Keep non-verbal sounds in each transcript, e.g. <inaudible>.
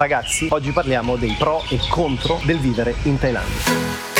Ragazzi, oggi parliamo dei pro e contro del vivere in Thailandia.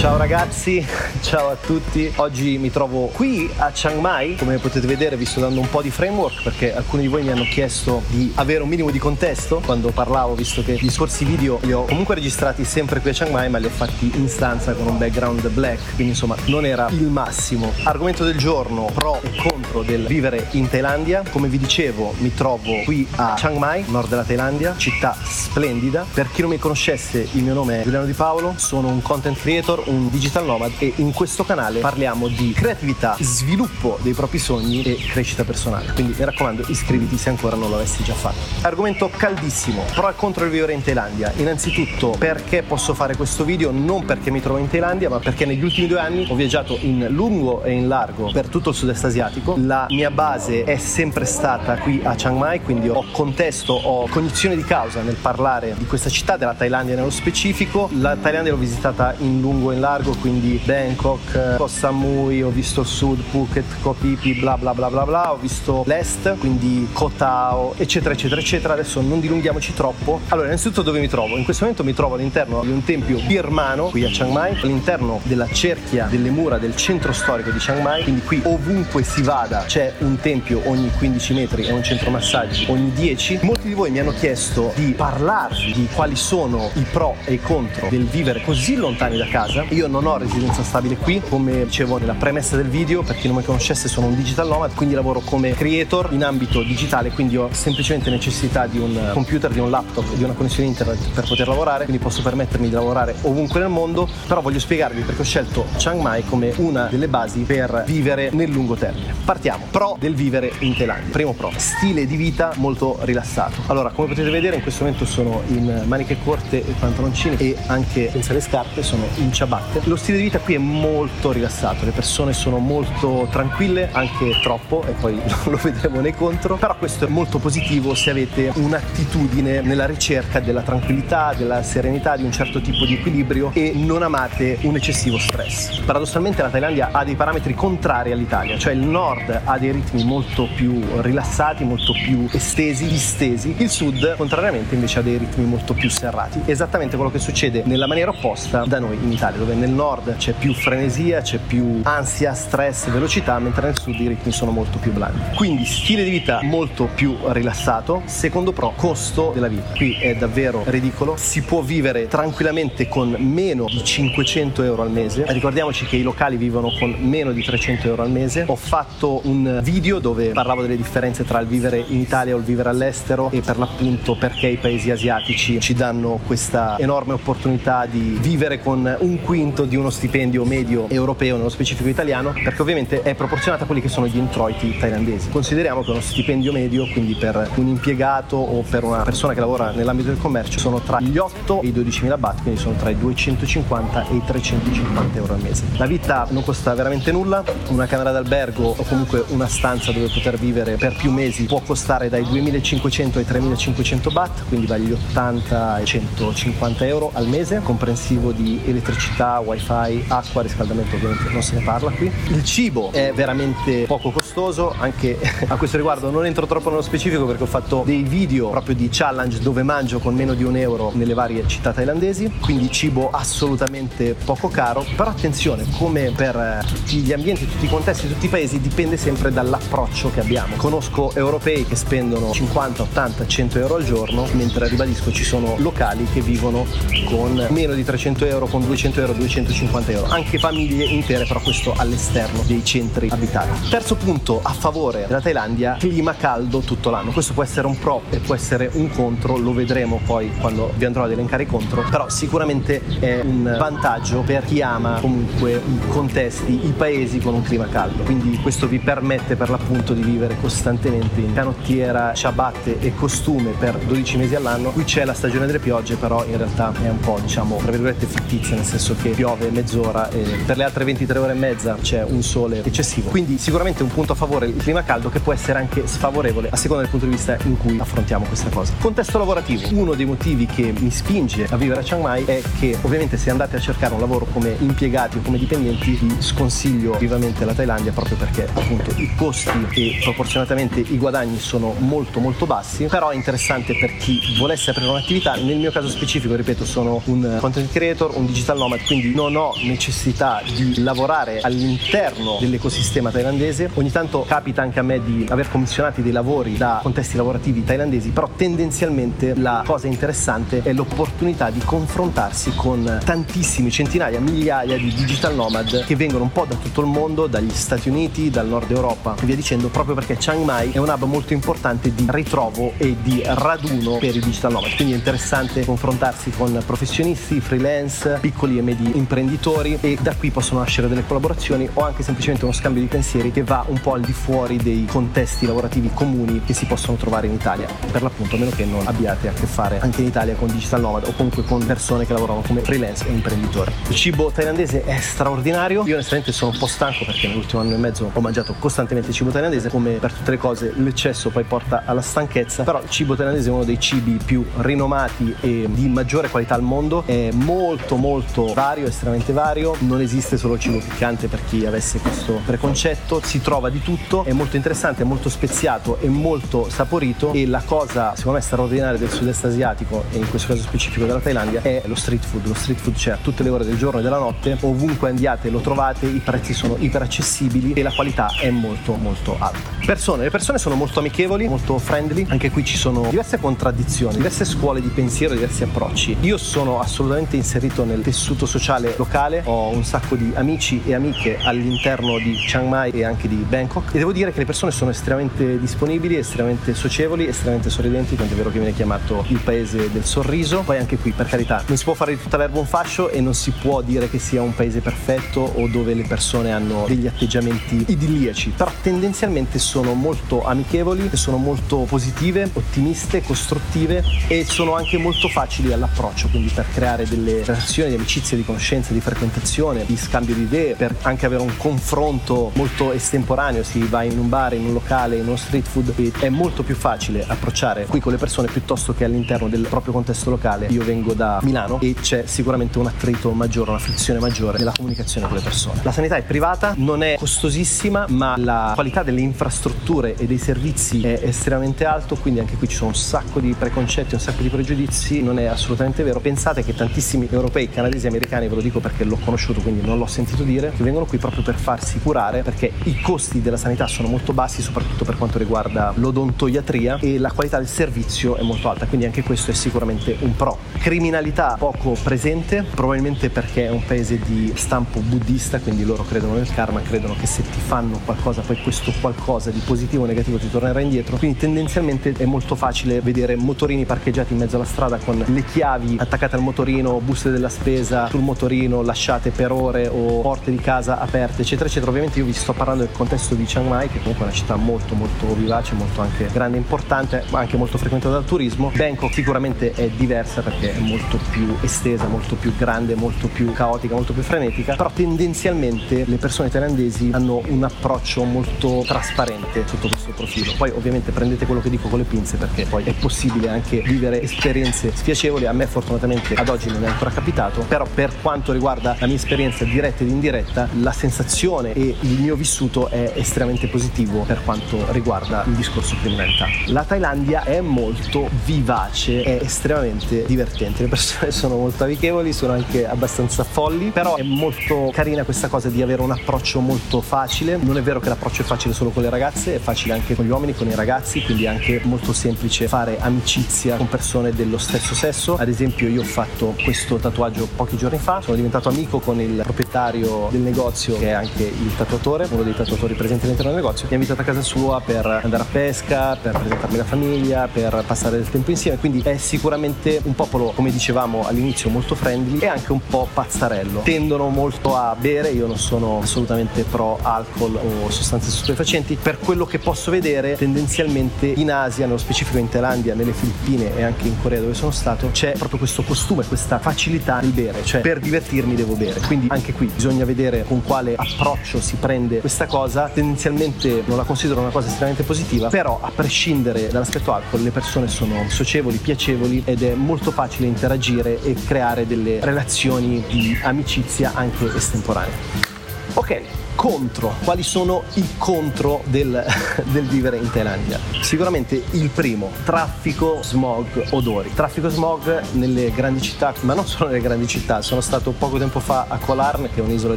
Ciao ragazzi, <laughs> ciao a tutti. Oggi mi trovo qui a Chiang Mai, come potete vedere vi sto dando un po' di framework perché alcuni di voi mi hanno chiesto di avere un minimo di contesto quando parlavo, visto che gli scorsi video li ho comunque registrati sempre qui a Chiang Mai, ma li ho fatti in stanza con un background black, quindi insomma non era il massimo. Argomento del giorno, pro e contro del vivere in Thailandia. Come vi dicevo, mi trovo qui a Chiang Mai, nord della Thailandia, città splendida. Per chi non mi conoscesse, il mio nome è Giuliano Di Paolo, sono un content creator, un digital nomad e in questo canale parliamo di creatività, sviluppo dei propri sogni e crescita personale. Quindi mi raccomando iscriviti se ancora non l'avessi già fatto. Argomento caldissimo, pro e contro il vivere in Thailandia. Innanzitutto perché posso fare questo video? Non perché mi trovo in Thailandia, ma perché negli ultimi due anni ho viaggiato in lungo e in largo per tutto il sud-est asiatico. La mia base è sempre stata qui a Chiang Mai, quindi ho contesto, ho cognizione di causa nel parlare di questa città, della Thailandia nello specifico. La Thailandia l'ho visitata in lungo e in largo, quindi Bangkok, Koh Samui, ho visto sud, Phuket, Koh Phi, bla bla bla bla bla, ho visto l'est, quindi Koh Tao, eccetera eccetera eccetera. Adesso non dilunghiamoci troppo. Allora, innanzitutto dove mi trovo? In questo momento mi trovo all'interno di un tempio birmano qui a Chiang Mai, all'interno della cerchia delle mura del centro storico di Chiang Mai, quindi qui ovunque si vada c'è un tempio ogni 15 metri e un centro massaggi ogni 10. Molti di voi mi hanno chiesto di parlarvi di quali sono i pro e i contro del vivere così lontani da casa. Io non ho residenza stabile qui, come dicevo nella premessa del video, per chi non mi conoscesse sono un digital nomad, quindi lavoro come creator in ambito digitale, quindi ho semplicemente necessità di un computer, di un laptop, di una connessione internet per poter lavorare, quindi posso permettermi di lavorare ovunque nel mondo, però voglio spiegarvi perché ho scelto Chiang Mai come una delle basi per vivere nel lungo termine. Partiamo, pro del vivere in Thailandia. Primo pro, stile di vita molto rilassato. Allora, come potete vedere in questo momento sono in maniche corte e pantaloncini e anche senza le scarpe, sono in ciabatte. Lo stile di vita qui è molto rilassato, le persone sono molto tranquille, anche troppo, e poi <laughs> lo vedremo nei contro, però questo è molto positivo se avete un'attitudine nella ricerca della tranquillità, della serenità, di un certo tipo di equilibrio e non amate un eccessivo stress. Paradossalmente la Thailandia ha dei parametri contrari all'Italia, cioè il nord ha dei ritmi molto più rilassati, molto più estesi, distesi, il sud contrariamente invece ha dei ritmi molto più serrati. Esattamente quello che succede nella maniera opposta da noi in Italia, dove nel nord c'è più frenesia, c'è più ansia, stress, velocità, mentre nel sud i ritmi sono molto più blandi. Quindi stile di vita molto più rilassato. Secondo pro, costo della vita. Qui è davvero ridicolo. Si può vivere tranquillamente con meno di 500 euro al mese. Ricordiamoci che i locali vivono con meno di 300 euro al mese. Ho fatto un video dove parlavo delle differenze tra il vivere in Italia o il vivere all'estero e per l'appunto perché i paesi asiatici ci danno questa enorme opportunità di vivere con un quinto di uno stipendio medio europeo, nello specifico italiano, perché ovviamente è proporzionato a quelli che sono gli introiti thailandesi. Consideriamo che uno stipendio medio, quindi per un impiegato o per una persona che lavora nell'ambito del commercio, sono tra gli 8 e i 12 mila baht, quindi sono tra i 250 e i 350 euro al mese. La vita non costa veramente nulla, una camera d'albergo o comunque una stanza dove poter vivere per più mesi può costare dai 2500 ai 3500 baht, quindi dagli 80 ai 150 euro al mese, comprensivo di elettricità, wifi, acqua, riscaldamento ovviamente non se ne parla qui. Il cibo è veramente poco costoso, anche <laughs> a questo riguardo non entro troppo nello specifico perché ho fatto dei video proprio di challenge dove mangio con meno di un euro nelle varie città thailandesi, quindi cibo assolutamente poco caro, però attenzione, come per tutti gli ambienti, tutti i contesti, tutti i paesi, dipende sempre dall'approccio che abbiamo. Conosco europei che spendono 50, 80, 100 euro al giorno, mentre ribadisco ci sono locali che vivono con meno di 300 euro, con 200 euro, 250 euro, anche famiglie intere, però questo all'esterno dei centri abitati. Terzo punto a favore della Thailandia, clima caldo tutto l'anno. Questo può essere un pro e può essere un contro, lo vedremo poi quando vi andrò ad elencare i contro, però sicuramente è un vantaggio per chi ama comunque i contesti, i paesi con un clima caldo. Quindi questo vi permette per l'appunto di vivere costantemente in canottiera, ciabatte e costume per 12 mesi all'anno. Qui c'è la stagione delle piogge, però in realtà è un po' diciamo tra virgolette fittizia, nel senso che piove mezz'ora e per le altre 23 ore e mezza c'è un sole eccessivo. Quindi sicuramente un punto a favore il clima caldo che può essere anche sfavorevole a seconda del punto di vista in cui affrontiamo questa cosa. Contesto lavorativo. Uno dei motivi che mi spinge a vivere a Chiang Mai è che ovviamente se andate a cercare un lavoro come impiegati o come dipendenti vi sconsiglio vivamente la Thailandia proprio perché appunto i costi e proporzionatamente i guadagni sono molto molto bassi, però è interessante per chi volesse aprire un'attività. Nel mio caso specifico, ripeto, sono un content creator, un digital nomad, quindi non ho necessità di lavorare all'interno dell'ecosistema thailandese. Ogni tanto capita anche a me di aver commissionati dei lavori da contesti lavorativi thailandesi, però tendenzialmente la cosa interessante è l'opportunità di confrontarsi con tantissimi, centinaia, migliaia di digital nomad che vengono un po' da tutto il mondo, dagli Stati Uniti, dal nord Europa e via dicendo, proprio perché Chiang Mai è un hub molto importante di ritrovo e di raduno per i digital nomad. Quindi è interessante confrontarsi con professionisti, freelance, piccoli e medi imprenditori e da qui possono nascere delle collaborazioni o anche semplicemente uno scambio di pensieri che va un po' al di fuori dei contesti lavorativi comuni che si possono trovare in Italia. Per l'appunto, a meno che non abbiate a che fare anche in Italia con digital nomad o comunque con persone che lavorano come freelance e imprenditori. Il cibo thailandese è straordinario. Io onestamente sono un po' stanco perché nell'ultimo anno e mezzo ho mangiato costantemente cibo thailandese. Come per tutte le cose, l'eccesso poi porta alla stanchezza. Però il cibo thailandese è uno dei cibi più rinomati e di maggiore qualità al mondo. È molto molto vario, estremamente vario. Non esiste solo cibo piccante per chi avesse questo preconcetto. Si trova di tutto, è molto interessante, è molto speziato e molto saporito. E la cosa secondo me straordinaria del sud-est asiatico e in questo caso specifico della Thailandia è lo street food. Lo street food c'è a tutte le ore del giorno e della notte, ovunque andiate lo trovate, i prezzi sono iper accessibili e la qualità è molto molto alta. Persone, le persone sono molto amichevoli, molto friendly, anche qui ci sono diverse contraddizioni, diverse scuole di pensiero, diversi approcci. Io sono assolutamente inserito nel tessuto sociale locale, ho un sacco di amici e amiche all'interno di Chiang Mai e anche di Bangkok. E devo dire che le persone sono estremamente disponibili, estremamente socievoli, estremamente sorridenti, tanto è vero che viene chiamato il paese del sorriso. Poi anche qui, per carità, non si può fare di tutta l'erba un fascio e non si può dire che sia un paese perfetto o dove le persone hanno degli atteggiamenti idilliaci, però tendenzialmente sono molto amichevoli, sono molto positive, ottimiste, costruttive e sono anche molto facili all'approccio, quindi per creare delle relazioni di amicizia, di conoscenza, di frequentazione, di scambio di idee, per anche avere un confronto molto estemporaneo, si va in un bar, in un locale, in uno street food, è molto più facile approcciare qui con le persone piuttosto che all'interno del proprio contesto locale. Io vengo da Milano e c'è sicuramente un attrito maggiore, una frizione maggiore nella comunicazione con le persone. La sanità è privata, non è costosissima, ma la qualità delle infrastrutture e dei servizi è estremamente alto, quindi anche qui ci sono un sacco di preconcetti, un sacco di pregiudizi, non è assolutamente vero. Pensate che tantissimi europei, canadesi e americani, ve lo dico perché l'ho conosciuto, quindi non l'ho sentito dire, che vengono qui proprio per farsi curare perché i costi della sanità sono molto bassi, soprattutto per quanto riguarda l'odontoiatria e la qualità del servizio è molto alta, quindi anche questo è sicuramente un pro. Criminalità poco presente, probabilmente perché è un paese di stampo buddista, quindi loro credono nel karma, credono che se ti fanno qualcosa, poi questo qualcosa di positivo o negativo ti tornerà indietro. Quindi tendenzialmente è molto facile vedere motorini parcheggiati in mezzo alla strada con le chiavi attaccate al motorino, buste della spesa sul motorino lasciate per ore o porte di casa aperte, eccetera, eccetera. Ovviamente io vi sto parlando del contesto di Chiang Mai, che comunque è una città molto molto vivace, molto anche grande importante, ma anche molto frequentata dal turismo. Bangkok sicuramente è diversa perché è molto più estesa, molto più grande, molto più caotica, molto più frenetica, però tendenzialmente le persone thailandesi hanno un approccio molto trasparente sotto questo profilo. Poi ovviamente prendete quello che dico con le pinze perché poi è possibile anche vivere esperienze spiacevoli, a me fortunatamente ad oggi non è ancora capitato, però per quanto riguarda la mia esperienza diretta ed indiretta, la sensazione e il mio vissuto è estremamente positivo per quanto riguarda il discorso criminalità. La Thailandia è molto vivace, è estremamente divertente, le persone <laughs> sono molto amichevoli, sono anche abbastanza folli, però è molto carina questa cosa di avere un approccio molto facile. Non è vero che l'approccio è facile solo con le ragazze, è facile anche con gli uomini, con i ragazzi, quindi è anche molto semplice fare amicizia con persone dello stesso sesso. Ad esempio io ho fatto questo tatuaggio pochi giorni fa, sono diventato amico con il proprietario del negozio che è anche il tatuatore, uno dei tatuatori presenti all'interno del negozio. Mi ha invitato a casa sua per andare a pesca, per presentarmi la famiglia, per passare del tempo insieme, quindi è sicuramente un popolo, come dicevamo all'inizio, molto friendly e anche un po' pazzarello. Tendono molto a bere, io non sono assolutamente pro alcol o sostanze stupefacenti, per quello che posso vedere tendenzialmente in Asia, nello specifico in Thailandia, nelle Filippine e anche in Corea dove sono stato, c'è proprio questo costume, questa facilità di bere, cioè per divertirmi devo bere. Quindi anche qui bisogna vedere con quale approccio si prende questa cosa. Tendenzialmente non la considero una cosa estremamente positiva, però a prescindere dall'aspetto alcol le persone sono socievoli, piacevoli ed è molto facile interagire e creare delle relazioni di amicizia anche estemporanee. Ok, contro, quali sono i contro del, <laughs> del, vivere in Thailandia? Sicuramente il primo, traffico, smog, odori. Traffico smog nelle grandi città, ma non solo nelle grandi città, sono stato poco tempo fa a Kolarn, che è un'isola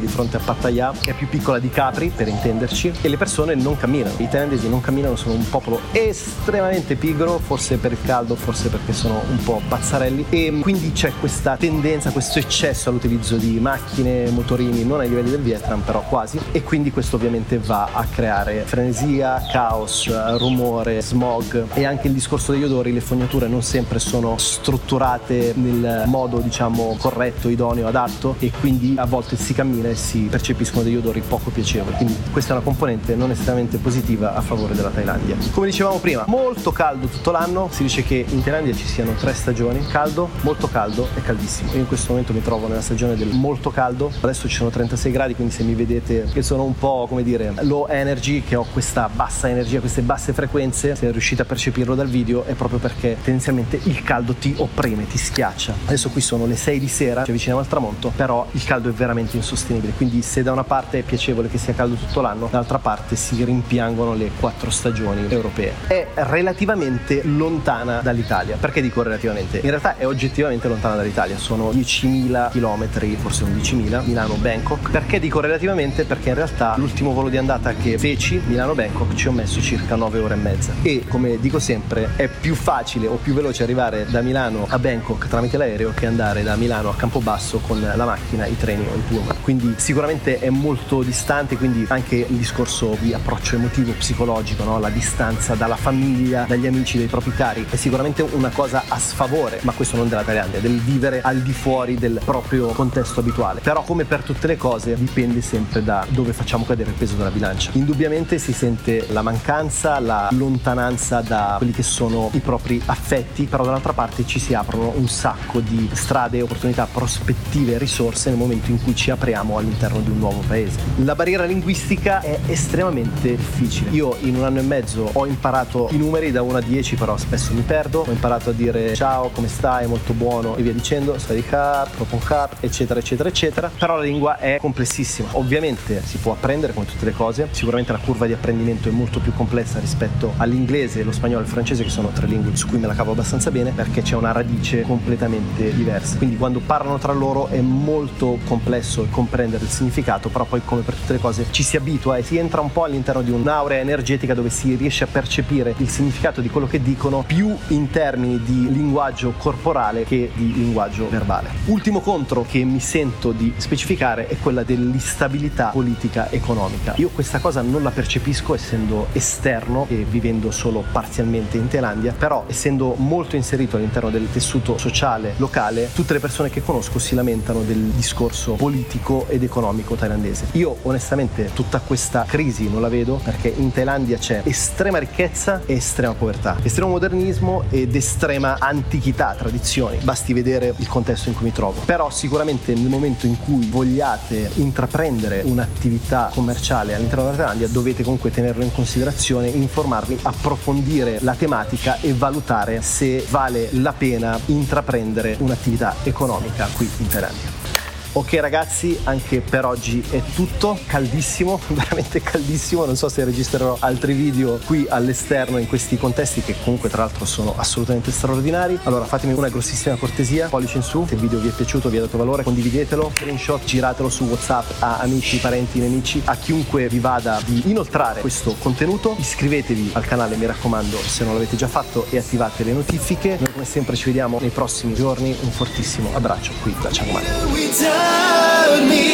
di fronte a Pattaya, che è più piccola di Capri, per intenderci, e le persone non camminano. I thailandesi non camminano, sono un popolo estremamente pigro, forse per il caldo, forse perché sono un po' pazzarelli, e quindi c'è questa tendenza, questo eccesso all'utilizzo di macchine, motorini, non ai livelli del Vietnam, però quasi, e quindi questo ovviamente va a creare frenesia, caos, rumore, smog e anche il discorso degli odori, le fognature non sempre sono strutturate nel modo diciamo corretto, idoneo, adatto e quindi a volte si cammina e si percepiscono degli odori poco piacevoli. Quindi questa è una componente non estremamente positiva a favore della Thailandia. Come dicevamo prima, molto caldo tutto l'anno, si dice che in Thailandia ci siano tre stagioni, caldo, molto caldo e caldissimo. Io in questo momento mi trovo nella stagione del molto caldo, adesso ci sono 36 gradi, quindi se mi vedete che sono un po' come dire low energy, che ho questa bassa energia, queste basse frequenze, se riuscite a percepirlo dal video è proprio perché tendenzialmente il caldo ti opprime, ti schiaccia. Adesso qui sono le 6 di sera, ci avviciniamo al tramonto, però il caldo è veramente insostenibile, quindi se da una parte è piacevole che sia caldo tutto l'anno, dall'altra parte si rimpiangono le quattro stagioni europee. È relativamente lontana dall'Italia. Perché dico relativamente? In realtà è oggettivamente lontana dall'Italia, sono 10.000 km, forse 11.000, Milano-Bangkok. Perché dico relativamente? Perché in realtà l'ultimo volo di andata che feci, Milano-Bangkok, ci ho messo circa 9 ore e mezza. E come dico sempre, è più facile o più veloce arrivare da Milano a Bangkok tramite l'aereo che andare da Milano a Campobasso con la macchina, i treni o il pullman. Quindi sicuramente è molto distante, quindi anche il discorso di approccio emotivo, psicologico, no? la distanza dalla famiglia, dagli amici, dai propri cari, è sicuramente una cosa a sfavore, ma questo non della Thailandia, del vivere al di fuori del proprio contesto abituale. Però come per tutte le cose dipende sempre da dove facciamo cadere il peso della bilancia. Indubbiamente si sente la mancanza, la lontananza da quelli che sono i propri affetti, però dall'altra parte ci si aprono un sacco di strade, opportunità, prospettive, risorse nel momento in cui ci apriamo all'interno di un nuovo paese. La barriera linguistica è estremamente difficile. Io in un anno e mezzo ho imparato i numeri da 1 a 10, però spesso mi perdo. Ho imparato a dire ciao, come stai, molto buono e via dicendo, Swadikar, Proponkar, eccetera, eccetera, eccetera. Però la lingua è complessissima. Ovviamente si può apprendere come tutte le cose. Sicuramente la curva di apprendimento è molto più complessa rispetto all'inglese, lo spagnolo e il francese, che sono tre lingue su cui me la cavo abbastanza bene, perché c'è una radice completamente diversa. Quindi quando parlano tra loro è molto complesso comprendere il significato, però poi come per tutte le cose ci si abitua e si entra un po' all'interno di un'aurea energetica dove si riesce a percepire il significato di quello che dicono più in termini di linguaggio corporale che di linguaggio verbale. Ultimo contro che mi sento di specificare è quella dell'instabilità politica economica. Io questa cosa non la percepisco essendo esterno e vivendo solo parzialmente in Thailandia, però essendo molto inserito all'interno del tessuto sociale locale, tutte le persone che conosco si lamentano del discorso politico ed economico thailandese. Io onestamente tutta questa crisi non la vedo perché in Thailandia c'è estrema ricchezza e estrema povertà, estremo modernismo ed estrema antichità, tradizioni. Basti vedere il contesto in cui mi trovo. Però sicuramente nel momento in cui vogliate intraprendere un'attività commerciale all'interno della Thailandia dovete comunque tenerlo in considerazione, informarvi, approfondire la tematica e valutare se vale la pena intraprendere un'attività economica qui in Thailandia. Ok ragazzi, anche per oggi è tutto, caldissimo, <laughs> veramente caldissimo, non so se registrerò altri video qui all'esterno in questi contesti che comunque tra l'altro sono assolutamente straordinari. Allora fatemi una grossissima cortesia, pollice in su, se il video vi è piaciuto, vi ha dato valore, condividetelo, screenshot, giratelo su WhatsApp a amici, parenti, nemici, a chiunque vi vada di inoltrare questo contenuto. Iscrivetevi al canale, mi raccomando, se non l'avete già fatto e attivate le notifiche. Noi come sempre ci vediamo nei prossimi giorni, un fortissimo abbraccio qui da Chiang Mai. love me.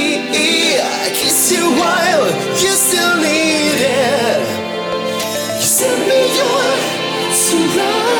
I you you still needed. You me your surround.